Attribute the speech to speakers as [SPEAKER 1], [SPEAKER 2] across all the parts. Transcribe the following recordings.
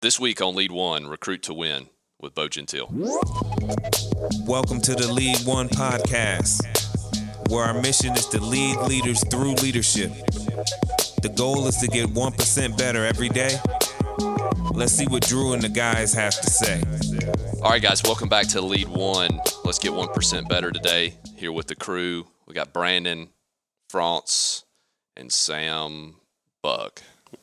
[SPEAKER 1] This week on Lead One, Recruit to Win with Bo Gentile.
[SPEAKER 2] Welcome to the Lead One podcast, where our mission is to lead leaders through leadership. The goal is to get 1% better every day. Let's see what Drew and the guys have to say.
[SPEAKER 1] All right, guys, welcome back to Lead One. Let's get 1% better today here with the crew. We got Brandon, Franz, and Sam Buck.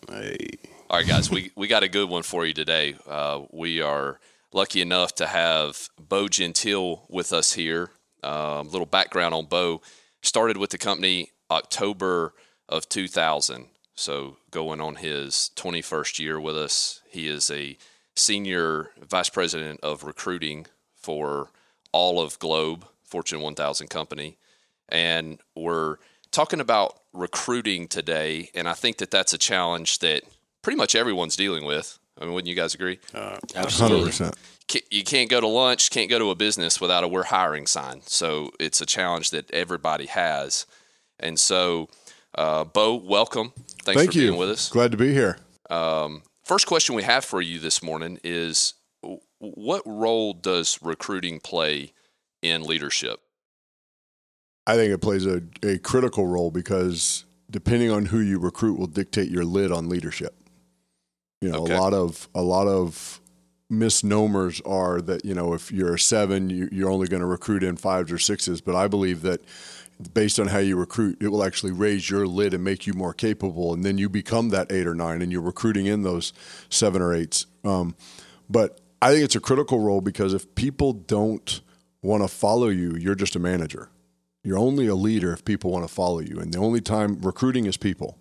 [SPEAKER 3] Hey.
[SPEAKER 1] All right, guys, we, we got a good one for you today. Uh, we are lucky enough to have Bo Gentile with us here. A um, little background on Bo. Started with the company October of 2000, so going on his 21st year with us. He is a senior vice president of recruiting for all of Globe, Fortune 1000 company. And we're talking about recruiting today. And I think that that's a challenge that pretty much everyone's dealing with. I mean, wouldn't you guys agree?
[SPEAKER 3] Uh,
[SPEAKER 4] Hundred percent.
[SPEAKER 1] You can't go to lunch, can't go to a business without a "we're hiring" sign. So it's a challenge that everybody has. And so, uh, Bo, welcome. Thanks
[SPEAKER 4] Thank
[SPEAKER 1] for
[SPEAKER 4] you.
[SPEAKER 1] being with us.
[SPEAKER 4] Glad to be here.
[SPEAKER 1] Um, first question we have for you this morning is: What role does recruiting play in leadership?
[SPEAKER 4] I think it plays a, a critical role because depending on who you recruit will dictate your lid on leadership. You know,
[SPEAKER 1] Okay.
[SPEAKER 4] a lot of a lot of misnomers are that you know if you're a seven, you, you're only going to recruit in fives or sixes. But I believe that based on how you recruit, it will actually raise your lid and make you more capable, and then you become that eight or nine, and you're recruiting in those seven or eights. Um, but I think it's a critical role because if people don't want to follow you, you're just a manager. You're only a leader if people want to follow you. And the only time recruiting is people.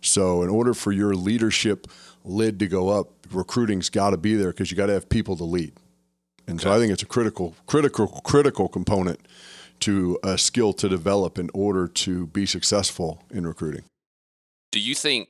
[SPEAKER 4] So, in order for your leadership lid to go up, recruiting's got to be there because you got to have people to lead. And so, I think it's a critical, critical, critical component to a skill to develop in order to be successful in recruiting.
[SPEAKER 1] Do you think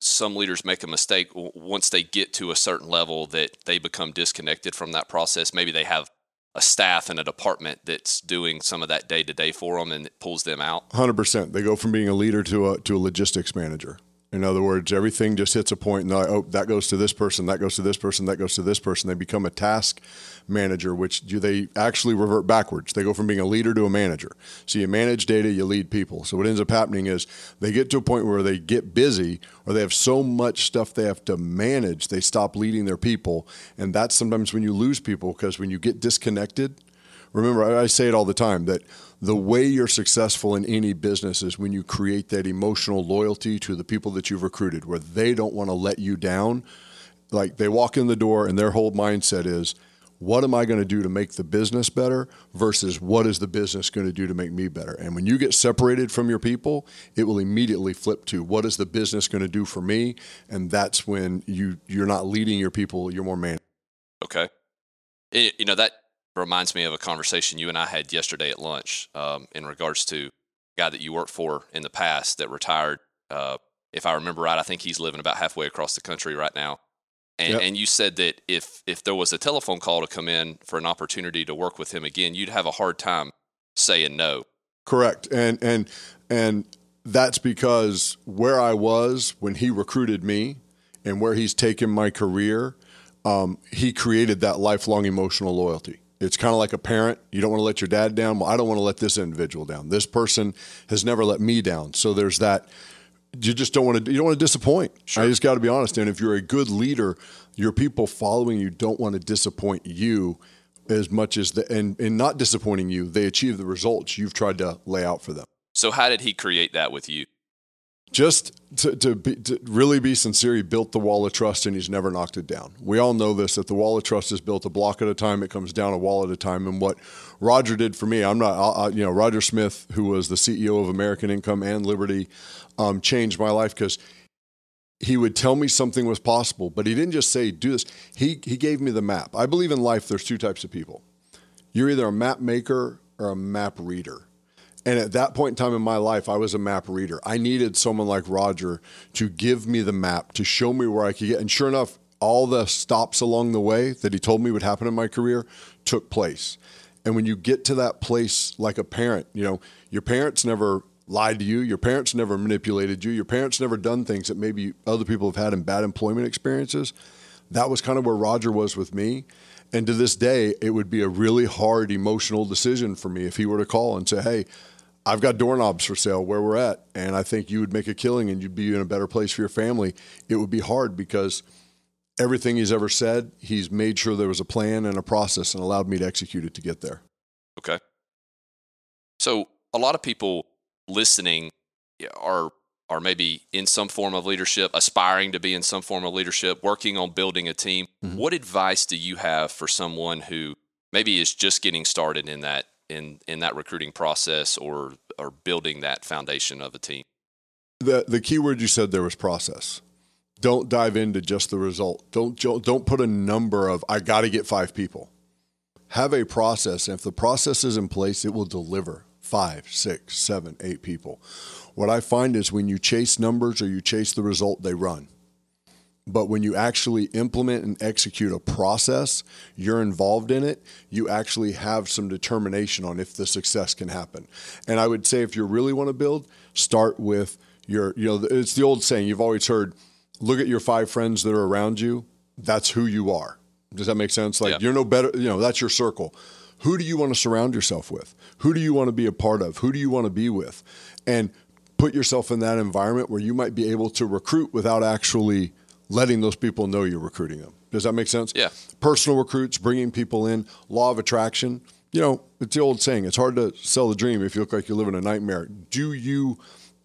[SPEAKER 1] some leaders make a mistake once they get to a certain level that they become disconnected from that process? Maybe they have a staff and a department that's doing some of that day to day for them and it pulls them out.
[SPEAKER 4] Hundred percent. They go from being a leader to a to a logistics manager. In other words, everything just hits a point, and like, oh, that goes to this person, that goes to this person, that goes to this person. They become a task manager, which do they actually revert backwards? They go from being a leader to a manager. So you manage data, you lead people. So what ends up happening is they get to a point where they get busy, or they have so much stuff they have to manage, they stop leading their people, and that's sometimes when you lose people because when you get disconnected. Remember, I say it all the time that the way you're successful in any business is when you create that emotional loyalty to the people that you've recruited, where they don't want to let you down. Like they walk in the door and their whole mindset is, what am I going to do to make the business better versus what is the business going to do to make me better? And when you get separated from your people, it will immediately flip to what is the business going to do for me? And that's when you you're not leading your people, you're more managing.
[SPEAKER 1] Okay. It, you know, that reminds me of a conversation you and I had yesterday at lunch um, in regards to a guy that you worked for in the past that retired. Uh, if I remember right, I think he's living about halfway across the country right now. And,
[SPEAKER 4] Yep.
[SPEAKER 1] and you said that if, if there was a telephone call to come in for an opportunity to work with him again, you'd have a hard time saying no.
[SPEAKER 4] Correct. And and and that's because where I was when he recruited me and where he's taken my career, um, he created that lifelong emotional loyalty. It's kind of like a parent. You don't want to let your dad down. Well, I don't want to let this individual down. This person has never let me down. So there's that. You just don't want to. You don't want to disappoint. I just got to be honest. And if you're a good leader, your people following you don't want to disappoint you as much as the and, and not disappointing you. They achieve the results you've tried to lay out for them.
[SPEAKER 1] So how did he create that with you?
[SPEAKER 4] Just to, to, be, to really be sincere, he built the wall of trust and he's never knocked it down. We all know this that the wall of trust is built a block at a time. It comes down a wall at a time. And what Roger did for me, I'm not, I, you know, Roger Smith, who was the CEO of American Income and Liberty, um, changed my life because he would tell me something was possible, but he didn't just say, do this. He, he gave me the map. I believe in life there's two types of people you're either a map maker or a map reader. And at that point in time in my life, I was a map reader. I needed someone like Roger to give me the map, to show me where I could get. And sure enough, all the stops along the way that he told me would happen in my career took place. And when you get to that place like a parent, you know, your parents never lied to you, your parents never manipulated you, your parents never done things that maybe other people have had in bad employment experiences. That was kind of where Roger was with me. And to this day, it would be a really hard emotional decision for me if he were to call and say, Hey, I've got doorknobs for sale where we're at, and I think you would make a killing and you'd be in a better place for your family. It would be hard because everything he's ever said, he's made sure there was a plan and a process and allowed me to execute it to get there.
[SPEAKER 1] Okay. So a lot of people listening are are maybe in some form of leadership, aspiring to be in some form of leadership, working on building a team. Mm-hmm. What advice do you have for someone who maybe is just getting started in that in in that recruiting process or or building that foundation of a team?
[SPEAKER 4] The the key word you said there was process. Don't dive into just the result. Don't don't put a number of I got to get 5 people. Have a process and if the process is in place it will deliver five, six, seven, eight people. What I find is when you chase numbers or you chase the result, they run. But when you actually implement and execute a process, you're involved in it, you actually have some determination on if the success can happen. And I would say if you really want to build, start with your, you know, it's the old saying you've always heard look at your five friends that are around you. That's who you are. Does that make sense? Like yeah. you're no better, you know, that's your circle. Who do you want to surround yourself with? Who do you want to be a part of? Who do you want to be with? And put yourself in that environment where you might be able to recruit without actually letting those people know you're recruiting them. Does that make sense?
[SPEAKER 1] Yeah.
[SPEAKER 4] Personal recruits, bringing people in, law of attraction. You know, it's the old saying, it's hard to sell the dream if you look like you're living a nightmare. Do you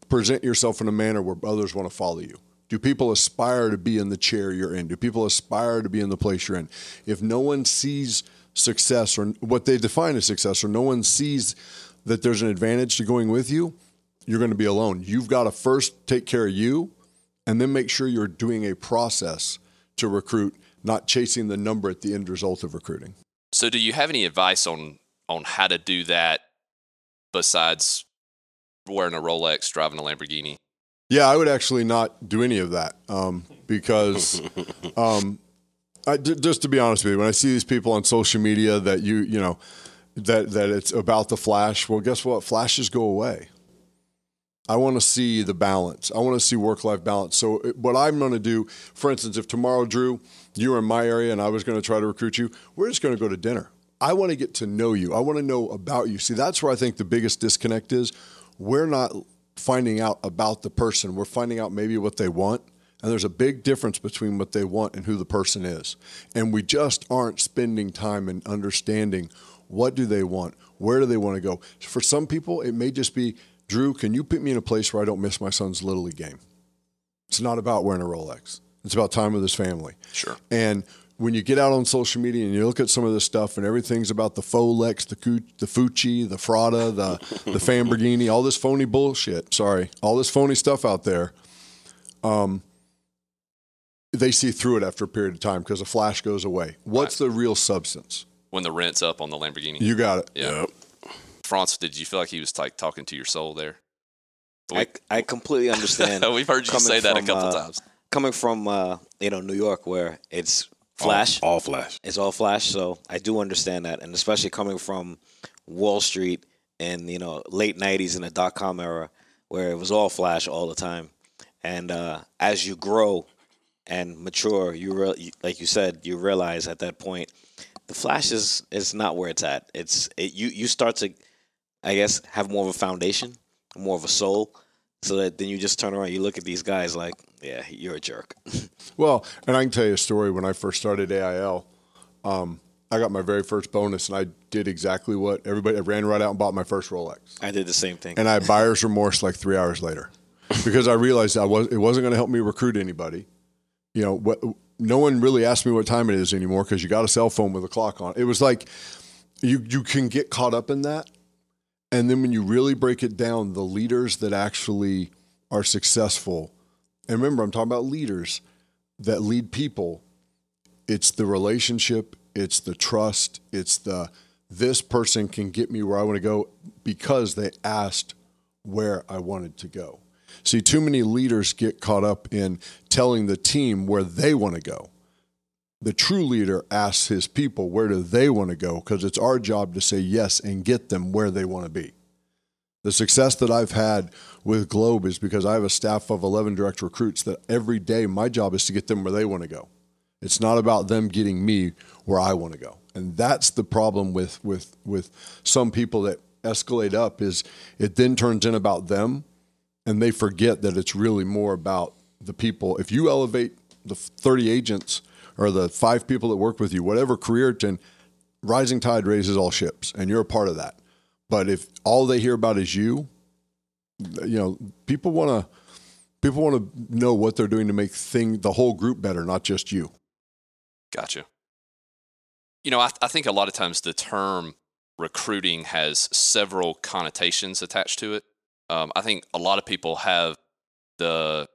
[SPEAKER 4] present yourself in a manner where others want to follow you? Do people aspire to be in the chair you're in? Do people aspire to be in the place you're in? If no one sees success or what they define as success or no one sees that there's an advantage to going with you, you're going to be alone. You've got to first take care of you and then make sure you're doing a process to recruit, not chasing the number at the end result of recruiting.
[SPEAKER 1] So do you have any advice on on how to do that besides wearing a Rolex, driving a Lamborghini?
[SPEAKER 4] Yeah, I would actually not do any of that um, because um, I, just to be honest with you, when I see these people on social media that you you know that that it's about the flash, well, guess what? Flashes go away. I want to see the balance. I want to see work life balance. So what I'm going to do, for instance, if tomorrow, Drew, you were in my area and I was going to try to recruit you, we're just going to go to dinner. I want to get to know you. I want to know about you. See, that's where I think the biggest disconnect is. We're not finding out about the person. We're finding out maybe what they want and there's a big difference between what they want and who the person is. And we just aren't spending time in understanding what do they want? Where do they want to go? For some people, it may just be, Drew, can you put me in a place where I don't miss my son's Little League game? It's not about wearing a Rolex. It's about time with his family.
[SPEAKER 1] Sure.
[SPEAKER 4] And when you get out on social media and you look at some of this stuff and everything's about the Folex, the the Fucci, the Frada, the the Famborghini, all this phony bullshit. Sorry, all this phony stuff out there. Um, they see through it after a period of time because the flash goes away. What's right. the real substance?
[SPEAKER 1] When the rent's up on the Lamborghini.
[SPEAKER 4] You got it.
[SPEAKER 1] Yeah. Yep. Franz, did you feel like he was like talking to your soul there?
[SPEAKER 3] I, I completely understand.
[SPEAKER 1] We've heard you say that from, a couple uh, times.
[SPEAKER 3] Coming from uh, you know New York, where it's flash,
[SPEAKER 5] all, all, flash,
[SPEAKER 3] it's all flash. So I do understand that, and especially coming from Wall Street and you know late '90s in the dot com era, where it was all flash all the time. And uh, as you grow and mature, you re- like you said, you realize at that point the flash is is not where it's at. It's it, you you start to, I guess, have more of a foundation, more of a soul, so that then you just turn around, you look at these guys like, yeah, you're a jerk.
[SPEAKER 4] well, and I can tell you a story. When I first started AIL, um, I got my very first bonus, and I did exactly what everybody. I ran right out and bought my first Rolex.
[SPEAKER 3] I did the same thing,
[SPEAKER 4] and I had buyer's remorse like three hours later because I realized I was it wasn't going to help me recruit anybody you know, what, no one really asked me what time it is anymore because you got a cell phone with a clock on. It was like you you can get caught up in that, and then when you really break it down, the leaders that actually are successful, and remember, I'm talking about leaders that lead people. It's the relationship, it's the trust, it's the this person can get me where I want to go because they asked where I wanted to go. See, too many leaders get caught up in telling the team where they want to go. The true leader asks his people where do they want to go because it's our job to say yes and get them where they want to be. The success that I've had with Globe is because I have a staff of 11 direct recruits that every day my job is to get them where they want to go. It's not about them getting me where I want to go. And that's the problem with with with some people that escalate up is it then turns in about them and they forget that it's really more about the people. If you elevate the 30 agents or the five people that work with you, whatever career it's in, rising tide raises all ships, and you're a part of that. But if all they hear about is you, you know, people want to people want to know what they're doing to make thing the whole group better, not just you.
[SPEAKER 1] Gotcha. You know, I, I think a lot of times the term recruiting has several connotations attached to it. Um, I think a lot of people have the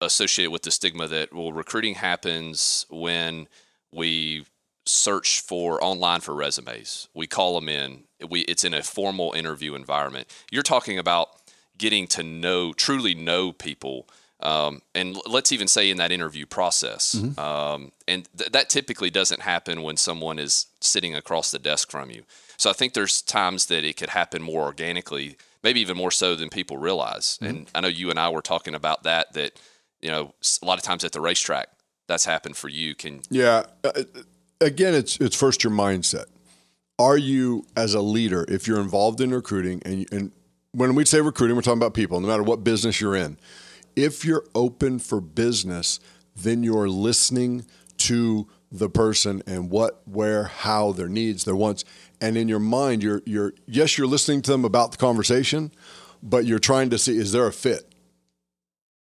[SPEAKER 1] associated with the stigma that well, recruiting happens when we search for online for resumes. We call them in. We it's in a formal interview environment. You're talking about getting to know, truly know people. Um, and let's even say in that interview process. Mm-hmm. Um, and th- that typically doesn't happen when someone is sitting across the desk from you. So I think there's times that it could happen more organically, maybe even more so than people realize. Mm-hmm. And I know you and I were talking about that, that, you know, a lot of times at the racetrack, that's happened for you. Can
[SPEAKER 4] yeah. Uh, again, it's it's first your mindset. Are you as a leader, if you're involved in recruiting, and and when we say recruiting, we're talking about people, no matter what business you're in. If you're open for business, then you're listening to the person and what, where, how, their needs, their wants, and in your mind, you're you're yes, you're listening to them about the conversation, but you're trying to see is there a fit.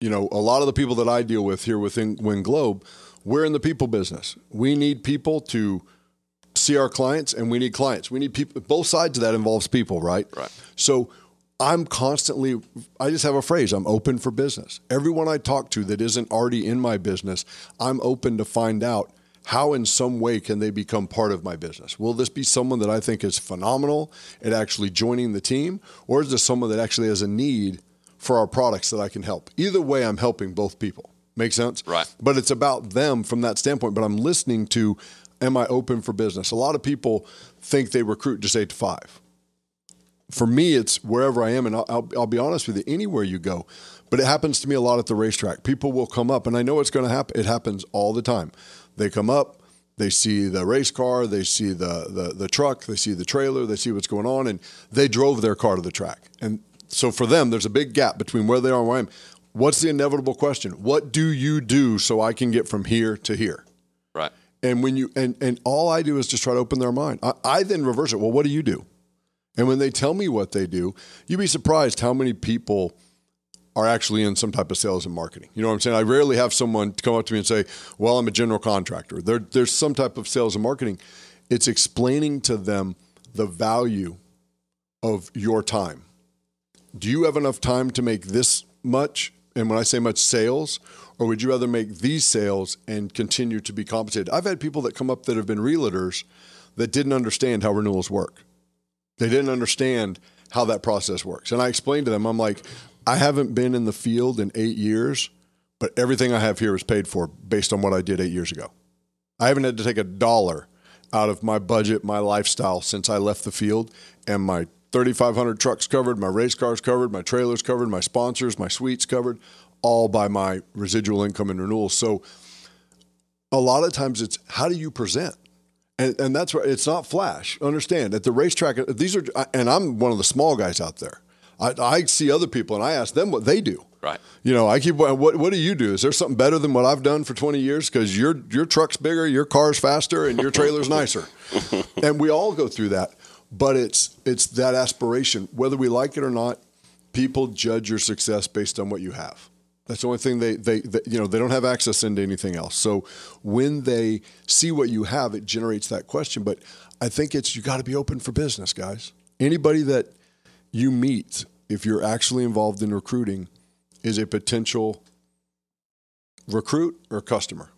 [SPEAKER 4] You know, a lot of the people that I deal with here within Win Globe, we're in the people business. We need people to see our clients, and we need clients. We need people. Both sides of that involves people, right?
[SPEAKER 1] Right.
[SPEAKER 4] So I'm constantly, I just have a phrase I'm open for business. Everyone I talk to that isn't already in my business, I'm open to find out how, in some way, can they become part of my business? Will this be someone that I think is phenomenal at actually joining the team, or is this someone that actually has a need for our products that I can help? Either way, I'm helping both people. Make sense?
[SPEAKER 1] Right.
[SPEAKER 4] But it's about them from that standpoint. But I'm listening to, am I open for business? A lot of people think they recruit just eight to five for me, it's wherever I am, and I'll, I'll, I'll, be honest with you, anywhere you go. But it happens to me a lot at the racetrack. People will come up, and I know it's going to happen. It happens all the time. They come up, they see the race car, they see the, the the truck, they see the trailer, they see what's going on, and they drove their car to the track. And so for them, there's a big gap between where they are and where I am. What's the inevitable question? What do you do so I can get from here to here?
[SPEAKER 1] Right.
[SPEAKER 4] And when you and and all I do is just try to open their mind. I, I then reverse it. Well, what do you do? And when they tell me what they do, you'd be surprised how many people are actually in some type of sales and marketing. You know what I'm saying? I rarely have someone come up to me and say, "Well, I'm a general contractor." There, there's some type of sales and marketing. It's explaining to them the value of your time. Do you have enough time to make this much? And when I say much sales, or would you rather make these sales and continue to be compensated? I've had people that come up that have been realtors that didn't understand how renewals work. They didn't understand how that process works. And I explained to them, I'm like, I haven't been in the field in eight years, but everything I have here is paid for based on what I did eight years ago. I haven't had to take a dollar out of my budget, my lifestyle since I left the field, and my 3,500 trucks covered, my race cars covered, my trailers covered, my sponsors, my suites covered, all by my residual income and renewals. So a lot of times it's how do you present? And, and that's why it's not flash. Understand at the racetrack, these are, and I'm one of the small guys out there. I, I see other people and I ask them what they do.
[SPEAKER 1] Right.
[SPEAKER 4] You know, I keep what what do you do? Is there something better than what I've done for 20 years? Because your your truck's bigger, your car's faster, and your trailer's nicer. and we all go through that. But it's it's that aspiration, whether we like it or not. People judge your success based on what you have. That's the only thing they, they, they, you know, they don't have access into anything else. So when they see what you have, it generates that question. But I think it's, you got to be open for business, guys. Anybody that you meet, if you're actually involved in recruiting, is a potential recruit or customer.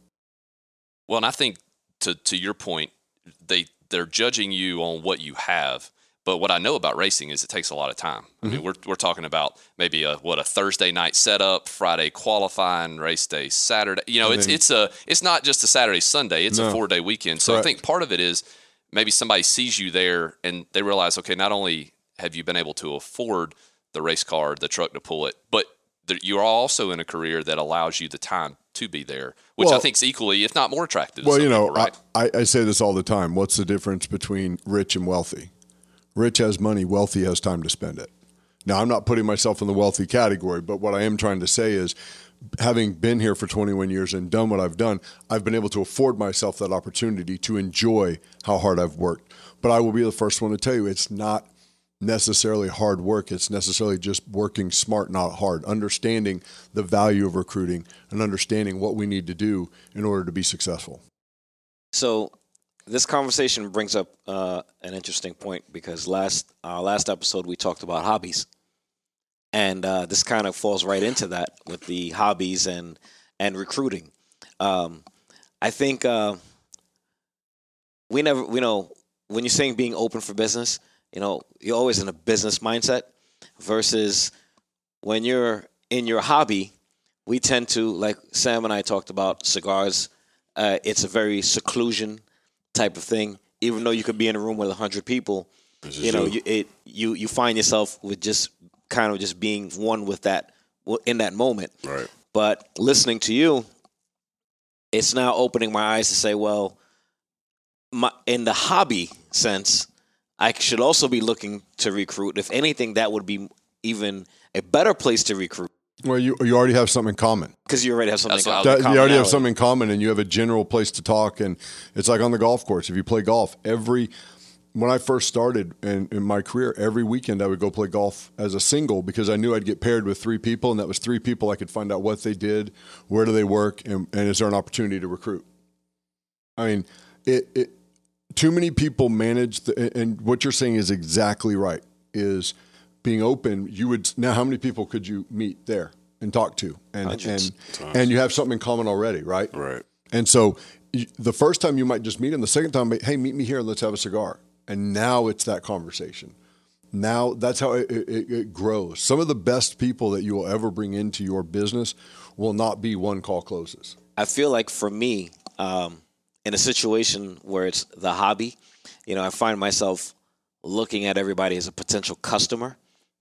[SPEAKER 1] Well, and I think to, to your point, they, they're judging you on what you have but what I know about racing is it takes a lot of time. I mean, mm-hmm. we're, we're talking about maybe a what a Thursday night setup, Friday qualifying, race day Saturday. You know, it's it's a it's not just a Saturday Sunday. It's no. a four day weekend. So Correct. I think part of it is maybe somebody sees you there and they realize, okay, not only have you been able to afford the race car, the truck to pull it, but you're also in a career that allows you the time to be there, which I think is equally, if not more attractive.
[SPEAKER 4] Well, you know,
[SPEAKER 1] people, right?
[SPEAKER 4] I, I say this all the time. What's the difference between rich and wealthy? Rich has money, wealthy has time to spend it. Now, I'm not putting myself in the wealthy category, but what I am trying to say is having been here for 21 years and done what I've done, I've been able to afford myself that opportunity to enjoy how hard I've worked. But I will be the first one to tell you it's not necessarily hard work. It's necessarily just working smart, not hard, understanding the value of recruiting and understanding what we need to do in order to be successful.
[SPEAKER 3] So this conversation brings up uh, an interesting point because last uh, last episode we talked about hobbies, and uh, this kind of falls right into that with the hobbies and and recruiting. Um, I think uh, we never, you know, when you're saying being open for business, you know, you're always in a business mindset versus when you're in your hobby. We tend to, like Sam and I talked about cigars. Uh, it's a very seclusion type of thing. Even though you could be in a room with a hundred people, you know, you, it you you find yourself with just kind of just being one with that in that moment.
[SPEAKER 5] Right.
[SPEAKER 3] But listening to you, it's now opening my eyes to say, well, my, in the hobby sense, I should also be looking to recruit. If anything, that would be even a better place to recruit
[SPEAKER 4] Well, you you already have something in common.
[SPEAKER 3] because you already have something.
[SPEAKER 1] That's
[SPEAKER 3] in
[SPEAKER 1] was-
[SPEAKER 4] That, you already have something in common, and you have a general place to talk. And it's like on the golf course. If you play golf, every when I first started in, in my career, every weekend I would go play golf as a single because I knew I'd get paired with three people, and that was three people I could find out what they did, where do they work, and, and is there an opportunity to recruit. I mean, it, it too many people manage the, and what you're saying is exactly right is being open you would now how many people could you meet there and talk to? And
[SPEAKER 3] Hundreds.
[SPEAKER 4] and and you have something in common already right?
[SPEAKER 5] Right.
[SPEAKER 4] and so the first time you might just meet him the second time hey meet me here and let's have a cigar. And now it's that conversation. Now that's how it, it, it grows. Some of the best people that you will ever bring into your business will not be one call closes
[SPEAKER 3] I feel like for me, um, in a situation where it's the hobby, you know, I find myself looking at everybody as a potential customer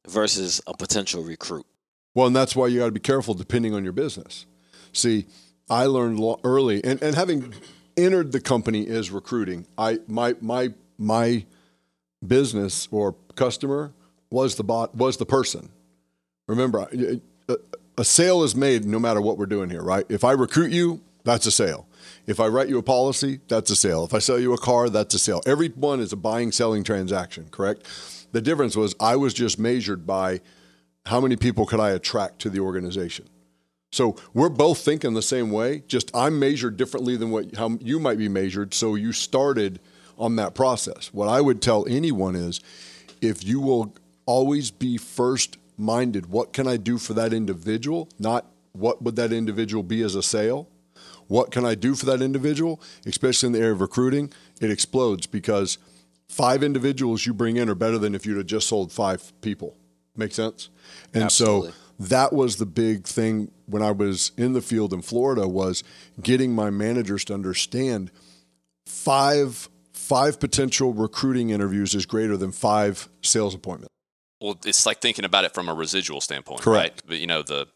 [SPEAKER 3] versus a potential recruit.
[SPEAKER 4] Well, and that's why you got to be careful depending on your business. See, I learned early, and, and having entered the company as recruiting. I my my my business or customer was the bot was the person. Remember, a sale is made no matter what we're doing here, right? If I recruit you, that's a sale. If I write you a policy, that's a sale. If I sell you a car, that's a sale. Every one is a buying selling transaction, correct? The difference was I was just measured by how many people could I attract to the organization. So we're both thinking the same way. Just I'm measured differently than what how you might be measured. So you started on that process. What I would tell anyone is, if you will always be first minded, what can I do for that individual? Not what would that individual be as a sale. What can I do for that individual? Especially in the area of recruiting, it explodes because five individuals you bring in are better than if you'd have just sold five people. Make sense? And
[SPEAKER 3] Absolutely.
[SPEAKER 4] so that was the big thing when I was in the field in Florida was getting my managers to understand five five potential recruiting interviews is greater than five sales appointments.
[SPEAKER 1] Well, it's like thinking about it from a residual standpoint,
[SPEAKER 4] Correct.
[SPEAKER 1] right? But you know, the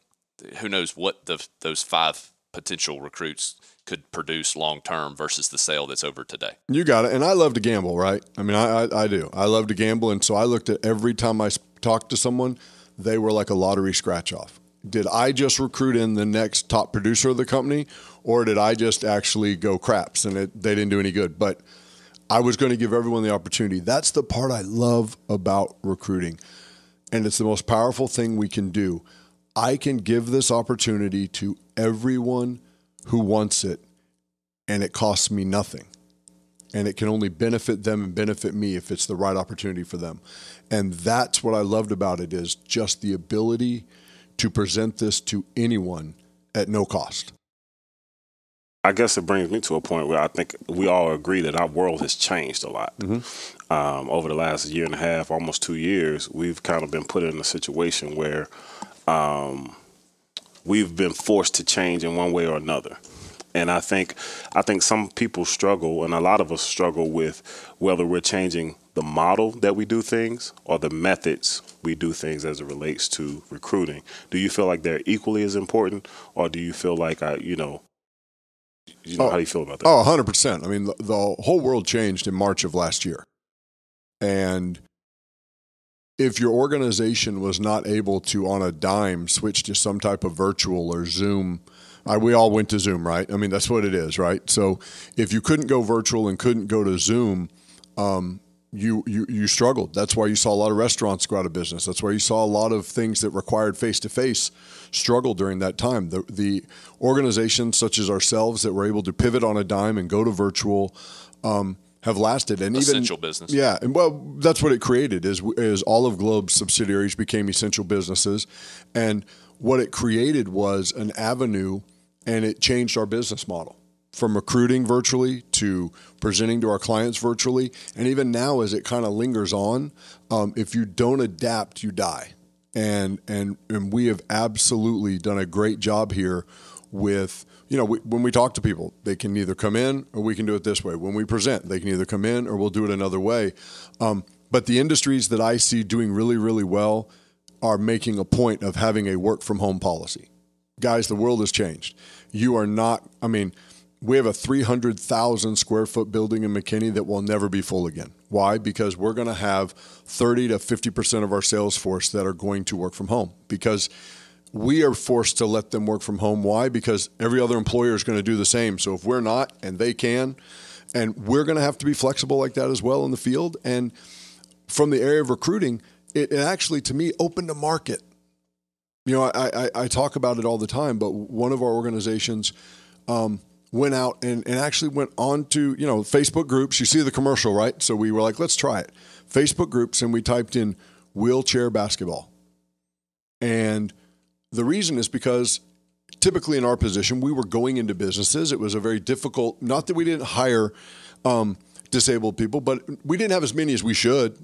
[SPEAKER 1] who knows what the those five potential recruits could produce long term versus the sale that's over today.
[SPEAKER 4] You got it. And I love to gamble, right? I mean, I, I, I do. I love to gamble. And so I looked at every time I talked to someone, they were like a lottery scratch off. Did I just recruit in the next top producer of the company, or did I just actually go craps and it, they didn't do any good? But I was going to give everyone the opportunity. That's the part I love about recruiting. And it's the most powerful thing we can do. I can give this opportunity to everyone who wants it, and it costs me nothing and it can only benefit them and benefit me if it's the right opportunity for them. And that's what I loved about it is just the ability to present this to anyone at no cost.
[SPEAKER 5] I guess it brings me to a point where I think we all agree that our world has changed a lot. Um, over the last year and a half, almost two years, we've kind of been put in a situation where um, we've been forced to change in one way or another. And I think I think some people struggle, and a lot of us struggle with whether we're changing the model that we do things or the methods we do things as it relates to recruiting? Do you feel like they're equally as important, or do you feel like I, you know, you know
[SPEAKER 4] Oh.
[SPEAKER 5] how do you feel about that?
[SPEAKER 4] Oh, 100%. I mean, the, the whole world changed in March of last year. And if your organization was not able to, on a dime, switch to some type of virtual or Zoom, I, we all went to Zoom, right? I mean, that's what it is, right? So if you couldn't go virtual and couldn't go to Zoom, um, you, you you struggled. That's why you saw a lot of restaurants go out of business. That's why you saw a lot of things that required face to face struggle during that time. The the organizations such as ourselves that were able to pivot on a dime and go to virtual um, have lasted. And
[SPEAKER 1] Essential
[SPEAKER 4] even
[SPEAKER 1] business.
[SPEAKER 4] yeah, and well, that's what it created. Is is all of Globe's subsidiaries became essential businesses, and what it created was an avenue, and it changed our business model from recruiting virtually to presenting to our clients virtually, and even now as it kind of lingers on, um, if you don't adapt, you die. And and and we have absolutely done a great job here with you know we, when we talk to people they can either come in or we can do it this way. When we present they can either come in or we'll do it another way. Um, but the industries that i see doing really really well are making a point of having a work from home policy. Guys the world has changed. You are not i mean we have a 300,000 square foot building in McKinney that will never be full again. Why? Because we're going to have 30 to 50% of our sales force that are going to work from home. Because we are forced to let them work from home. Why? Because every other employer is going to do the same. So if we're not and they can, and we're going to have to be flexible like that as well in the field. And from the area of recruiting, it, it actually, to me, opened a market. You know, I, I, I talk about it all the time, but one of our organizations um, went out and, and actually went on to, you know, Facebook groups. You see the commercial, right? So we were like, let's try it. Facebook groups, and we typed in wheelchair basketball. And the reason is because typically in our position, we were going into businesses. It was a very difficult, not that we didn't hire um, disabled people, but we didn't have as many as we should.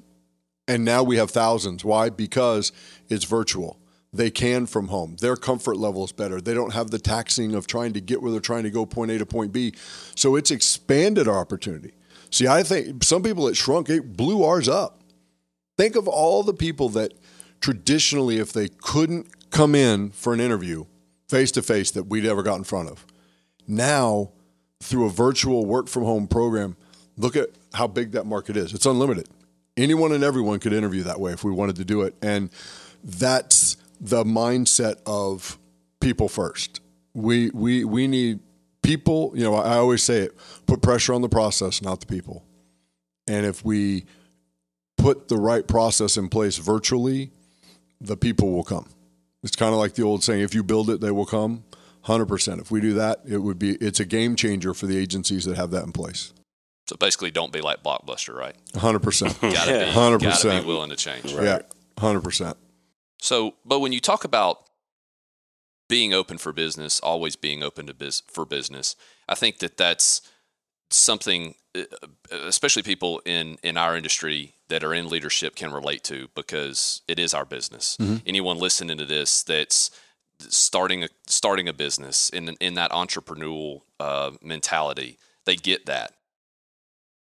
[SPEAKER 4] And now we have thousands. Why? Because it's virtual. They can from home. Their comfort level is better. They don't have the taxing of trying to get where they're trying to go, point A to point B. So it's expanded our opportunity. See, I think some people it shrunk, it blew ours up. Think of all the people that traditionally, if they couldn't come in for an interview face to face, that we'd ever got in front of. Now, through a virtual work from home program, look at how big that market is. It's unlimited. Anyone and everyone could interview that way if we wanted to do it. And that's the mindset of people first. We we we need people, you know, I always say it, put pressure on the process, not the people. And if we put the right process in place virtually, the people will come. It's kind of like the old saying, if you build it, they will come. 100%. If we do that, it would be it's a game changer for the agencies that have that in place.
[SPEAKER 1] So basically, don't be like Blockbuster, right?
[SPEAKER 4] 100%.
[SPEAKER 1] Gotta be,
[SPEAKER 4] 100%.
[SPEAKER 1] gotta be willing to change.
[SPEAKER 4] Yeah. 100%.
[SPEAKER 1] So, but when you talk about being open for business, always being open to biz- for business, I think that that's something, uh, especially people in in our industry that are in leadership can relate to because it is our business. Anyone listening to this that's starting a starting a business in in that entrepreneurial uh, mentality, they get that.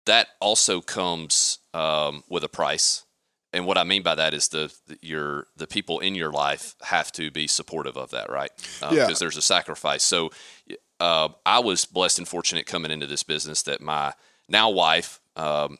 [SPEAKER 1] That also comes um, with a price and what I mean by that is the, the your the people in your life have to be supportive of that, right? Because
[SPEAKER 4] Yeah.
[SPEAKER 1] there's a sacrifice. So uh, I was blessed and fortunate coming into this business that my now wife. Um,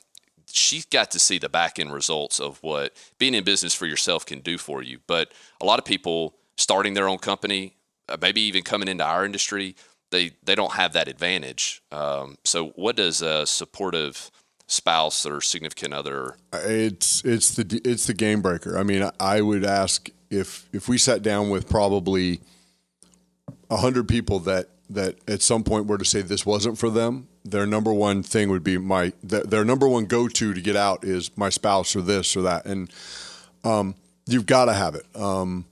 [SPEAKER 1] she got to see the back end results of what being in business for yourself can do for you. But a lot of people starting their own company, uh, maybe even coming into our industry, they they don't have that advantage. Um, so, what does a supportive spouse or significant other
[SPEAKER 4] It's it's the it's the game breaker. I mean, I would ask if if we sat down with probably hundred people that that at some point were to say this wasn't for them, their number one thing would be my their, their number one go to to get out is my spouse or this or that, and um, you've got to have it. Um,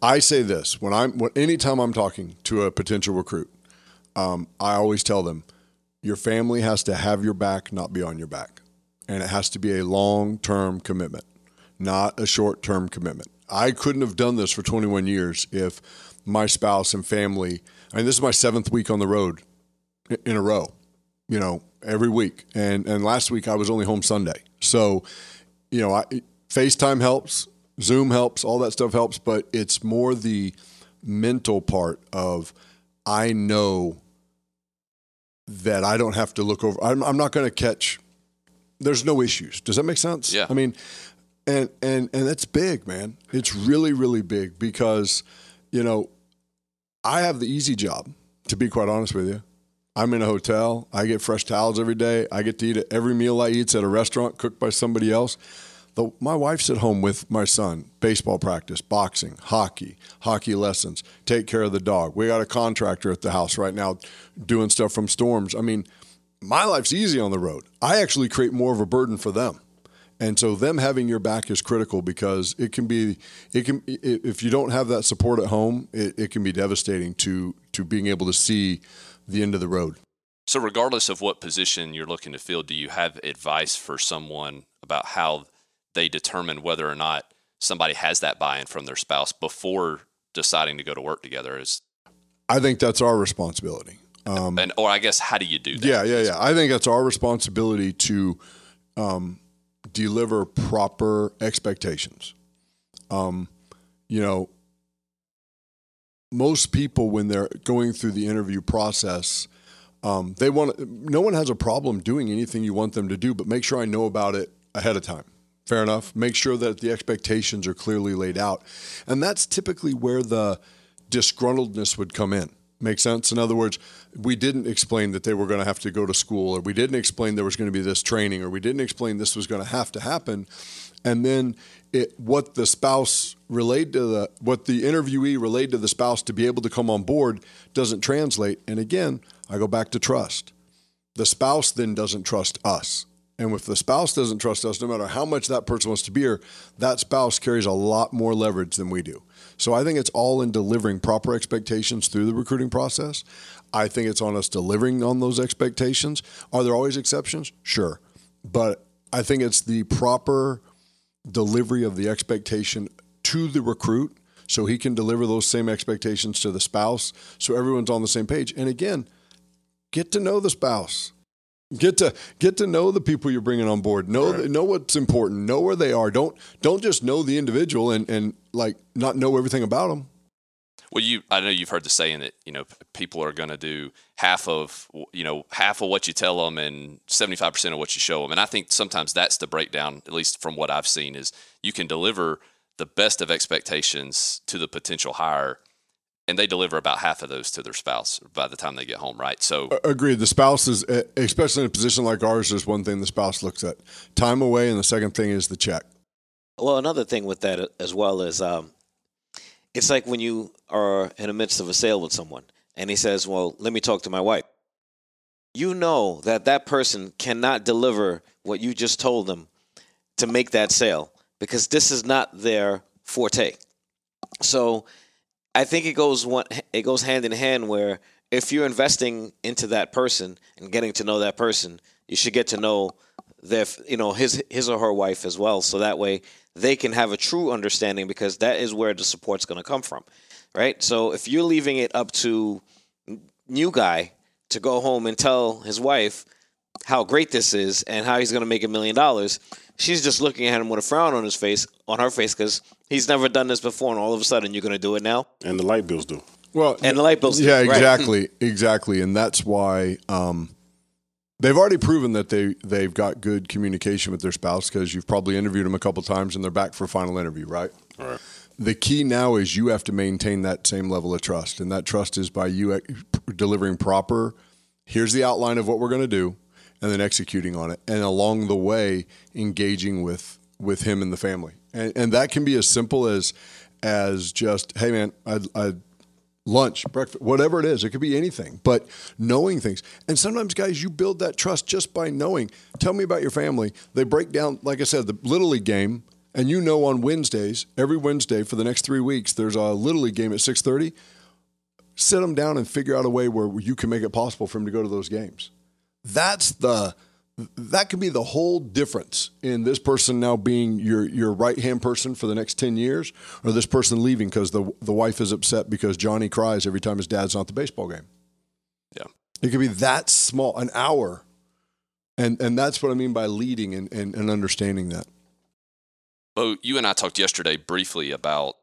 [SPEAKER 4] I say this when I'm when, anytime I'm talking to a potential recruit, um, I always tell them your family has to have your back, not be on your back. And it has to be a long term commitment, not a short term commitment. I couldn't have done this for 21 years if my spouse and family, I mean, this is my seventh week on the road in a row, you know, every week. And, and last week I was only home Sunday. So, you know, I, FaceTime helps, Zoom helps, all that stuff helps, but it's more the mental part of I know that I don't have to look over. I'm, I'm not going to catch. There's no issues. Does that make sense?
[SPEAKER 1] Yeah.
[SPEAKER 4] I mean, and and and that's big, man. It's really really big because, you know, I have the easy job. To be quite honest with you, I'm in a hotel. I get fresh towels every day. I get to eat at every meal I eat's at a restaurant cooked by somebody else. The, my wife's at home with my son, baseball practice, boxing, hockey, hockey lessons, take care of the dog. We got a contractor at the house right now doing stuff from storms. I mean, my life's easy on the road. I actually create more of a burden for them. And so them having your back is critical because it can be it can if you don't have that support at home, it, it can be devastating to to being able to see the end of the road.
[SPEAKER 1] So, regardless of what position you're looking to fill, do you have advice for someone about how they determine whether or not somebody has that buy-in from their spouse before deciding to go to work together? Is
[SPEAKER 4] I think that's our responsibility. Um,
[SPEAKER 1] and or I guess how do you do that?
[SPEAKER 4] yeah, yeah, yeah. I think that's our responsibility to um, deliver proper expectations. Um, you know, most people when they're going through the interview process, um, they want. No one has a problem doing anything you want them to do, but make sure I know about it ahead of time. Fair enough. Make sure that the expectations are clearly laid out, and that's typically where the disgruntledness would come in. Make sense? In other words, we didn't explain that they were going to have to go to school, or we didn't explain there was going to be this training, or we didn't explain this was going to have to happen. And then it, what the spouse relayed to the, what the interviewee relayed to the spouse to be able to come on board doesn't translate. And again, I go back to trust. The spouse then doesn't trust us. And if the spouse doesn't trust us, no matter how much that person wants to be here, that spouse carries a lot more leverage than we do. So I think it's all in delivering proper expectations through the recruiting process. I think it's on us delivering on those expectations. Are there always exceptions? Sure. But I think it's the proper delivery of the expectation to the recruit so he can deliver those same expectations to the spouse so everyone's on the same page. And again, get to know the spouse. Get to get to know the people you're bringing on board. Know
[SPEAKER 5] Right.
[SPEAKER 4] know what's important. Know where they are. Don't don't just know the individual and and like not know everything about them.
[SPEAKER 1] Well, you I know you've heard the saying that you know people are going to do half of you know half of what you tell them and seventy five percent of what you show them, and I think sometimes that's the breakdown. At least from what I've seen, is you can deliver the best of expectations to the potential hire, and they deliver about half of those to their spouse by the time they get home. Right? So
[SPEAKER 4] Agreed. The spouse is, especially in a position like ours, there's one thing the spouse looks at: time away, and the second thing is the check.
[SPEAKER 3] Well, another thing with that as well is um, it's like when you are in the midst of a sale with someone and he says, Well, let me talk to my wife. You know that that person cannot deliver what you just told them to make that sale because this is not their forte. So I think it goes one it goes hand in hand where if you're investing into that person and getting to know that person, you should get to know their you know his his or her wife as well so that way they can have a true understanding because that is where the support's going to come from. Right? So if you're leaving it up to new guy to go home and tell his wife how great this is and how he's going to make a million dollars, she's just looking at him with a frown on his face, on her face, because he's never done this before, and all of a sudden you're going to do it now.
[SPEAKER 5] and the light bills do.
[SPEAKER 4] Well,
[SPEAKER 3] And the light bills.
[SPEAKER 4] Yeah,
[SPEAKER 3] right.
[SPEAKER 4] exactly, exactly, and that's why um, they've already proven that they they've got good communication with their spouse because you've probably interviewed them a couple times and they're back for a final interview, right?
[SPEAKER 5] All right.
[SPEAKER 4] The key now is you have to maintain that same level of trust, and that trust is by you delivering proper. Here's the outline of what we're going to do, and then executing on it, and along the way engaging with with him and the family, and, and that can be as simple as as just, hey man, I. I lunch, breakfast, whatever it is. It could be anything, but knowing things. And sometimes, guys, you build that trust just by knowing. Tell me about your family. They break down, like I said, the Little League game, and you know on Wednesdays, every Wednesday for the next three weeks, there's a Little League game at 6.30. Sit them down and figure out a way where you can make it possible for them to go to those games. That's the that could be the whole difference in this person now being your your right hand person for the next ten years, or this person leaving because the the wife is upset because Johnny cries every time his dad's not at the baseball game.
[SPEAKER 1] Yeah.
[SPEAKER 4] It could be that small, an hour, And and that's what I mean by leading and, and, and understanding that.
[SPEAKER 1] Bo, you and I talked yesterday briefly about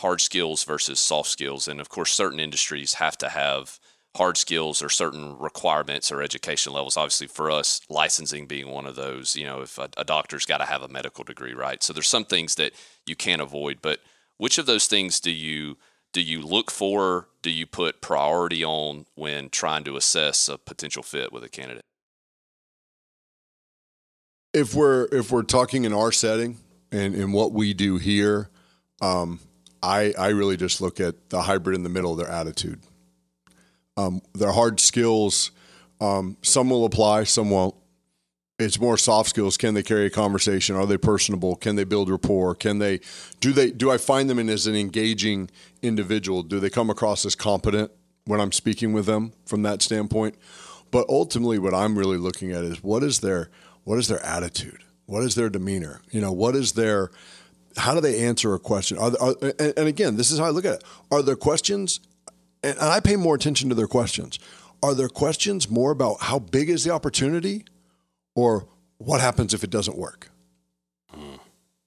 [SPEAKER 1] hard skills versus soft skills. And of course, certain industries have to have hard skills or certain requirements or education levels. Obviously, for us, licensing being one of those, you know, if a, a doctor's got to have a medical degree, right? So there's some things that you can't avoid. But which of those things do you do you look for? Do you put priority on when trying to assess a potential fit with a candidate?
[SPEAKER 4] If we're if we're talking in our setting and in what we do here, um, I I really just look at the hybrid in the middle, of their attitude, um, their hard skills. Um, some will apply, some won't. It's more soft skills. Can they carry a conversation? Are they personable? Can they build rapport? Can they do they do I find them in as an engaging individual? Do they come across as competent when I'm speaking with them from that standpoint? But ultimately, what I'm really looking at is what is their what is their attitude? What is their demeanor? You know, what is their how do they answer a question? Are, are and, and, again, this is how I look at it. Are there questions? And, and I pay more attention to their questions. Are their questions more about how big is the opportunity, or what happens if it doesn't work?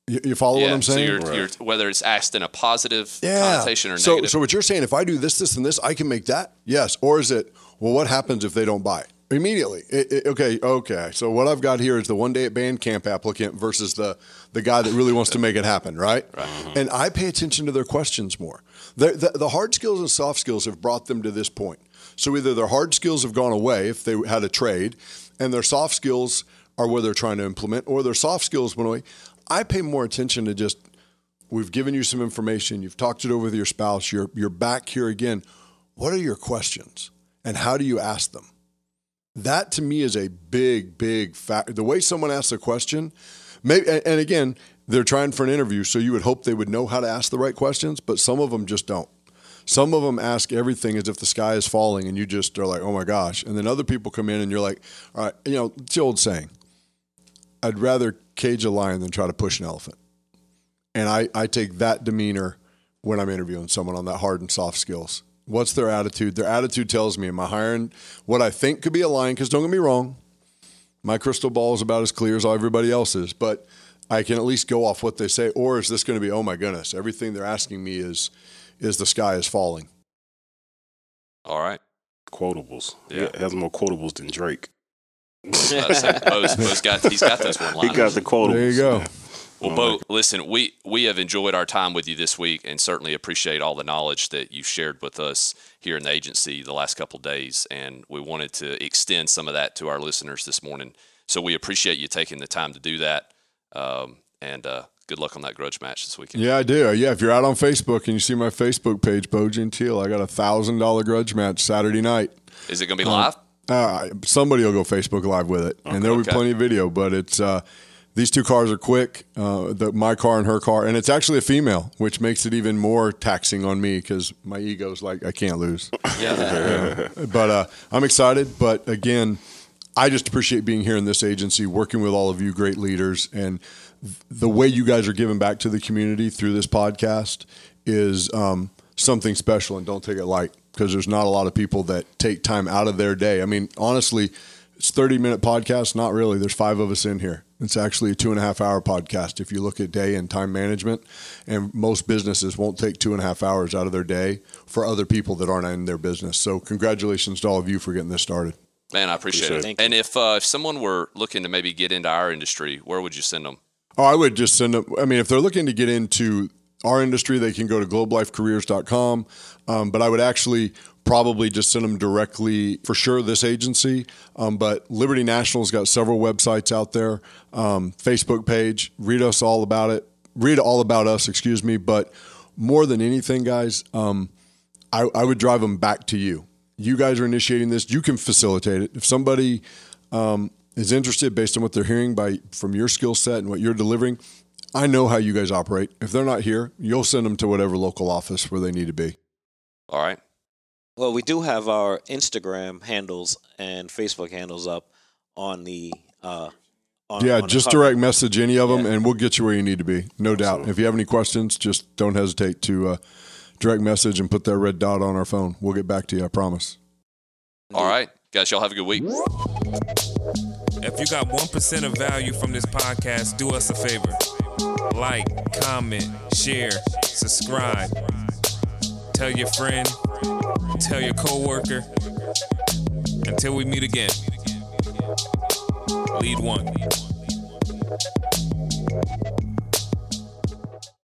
[SPEAKER 4] You, you follow
[SPEAKER 1] yeah,
[SPEAKER 4] what I'm saying?
[SPEAKER 1] So you're, you're, whether it's asked in a positive connotation or
[SPEAKER 4] so,
[SPEAKER 1] negative.
[SPEAKER 4] So what you're saying, if I do this, this, and this, I can make that? Yes. Or is it, well, what happens if they don't buy? Immediately. It, it, okay, okay. So what I've got here is the one day at band camp applicant versus the the guy that really wants to make it happen, right? right. And I pay attention to their questions more. The, the, hard skills and soft skills have brought them to this point. So either their hard skills have gone away if they had a trade, and their soft skills are where they're trying to implement, or their soft skills went away. I pay more attention to just we've given you some information, you've talked it over with your spouse, you're you're back here again. What are your questions, and how do you ask them? That to me is a big, big fact. The way someone asks a question, maybe, and again, they're trying for an interview, so you would hope they would know how to ask the right questions, but some of them just don't. Some of them ask everything as if the sky is falling, and you just are like, "Oh my gosh!" And then other people come in, and you're like, "All right, you know, it's the old saying: I'd rather cage a lion than try to push an elephant." And I, I take that demeanor when I'm interviewing someone on that hard and soft skills. What's their attitude? Their attitude tells me, am I hiring what I think could be a lion? Because don't get me wrong, my crystal ball is about as clear as everybody else's, but I can at least go off what they say. Or is this going to be, oh my goodness, everything they're asking me is, is the sky is falling.
[SPEAKER 1] All right.
[SPEAKER 5] Quotables. Yeah. He has more quotables than Drake.
[SPEAKER 1] Bo's, Bo's got, he's got those one
[SPEAKER 5] He got the quotables.
[SPEAKER 4] There you go.
[SPEAKER 5] Yeah.
[SPEAKER 1] Well, oh Bo, listen, we, we have enjoyed our time with you this week and certainly appreciate all the knowledge that you've shared with us here in the agency the last couple days. And we wanted to extend some of that to our listeners this morning. So we appreciate you taking the time to do that. Um, and uh, good luck on that grudge match this weekend.
[SPEAKER 4] Yeah, I do. Yeah, if you're out on Facebook and you see my Facebook page, Bo Gentile, I got a thousand dollar grudge match Saturday night.
[SPEAKER 1] Is it going to be live?
[SPEAKER 4] Uh, somebody will go Facebook Live with it, okay, and there'll be okay. plenty of video. But it's uh, these two cars are quick, uh, the, my car and her car, and it's actually a female, which makes it even more taxing on me because my ego's like I can't lose.
[SPEAKER 1] yeah,
[SPEAKER 4] yeah. but uh, I'm excited. But again, I just appreciate being here in this agency, working with all of you great leaders, and the way you guys are giving back to the community through this podcast is um, something special. And don't take it light because there's not a lot of people that take time out of their day. I mean, honestly, it's 30 minute podcast. Not really. There's five of us in here. It's actually a two and a half hour podcast if you look at day and time management. And most businesses won't take two and a half hours out of their day for other people that aren't in their business. So, congratulations to all of you for getting this started.
[SPEAKER 1] Man, I appreciate, appreciate it. it. And if uh, if someone were looking to maybe get into our industry, where would you send them?
[SPEAKER 4] Oh, I would just send them. I mean, if they're looking to get into our industry, they can go to globelifecareers.com. Um, but I would actually probably just send them directly for sure this agency. Um, but Liberty National's got several websites out there, um, Facebook page. Read us all about it. Read all about us, excuse me. But more than anything, guys, um, I, I, would drive them back to you. You guys are initiating this. You can facilitate it. If somebody um, is interested based on what they're hearing by from your skill set and what you're delivering, I know how you guys operate. If they're not here, you'll send them to whatever local office where they need to be.
[SPEAKER 1] All right.
[SPEAKER 3] Well, we do have our Instagram handles and Facebook handles up on the. Uh, on,
[SPEAKER 4] yeah,
[SPEAKER 3] on
[SPEAKER 4] just direct message any of them, yeah. and we'll get you where you need to be. No doubt. If you have any questions, just don't hesitate to uh, direct message and put that red dot on our phone. We'll get back to you. I promise.
[SPEAKER 1] All right. Guys, y'all have a good week.
[SPEAKER 2] If you got 1% of value from this podcast, do us a favor. Like, comment, share, subscribe. Tell your friend, tell your coworker. Until we meet again. Lead one.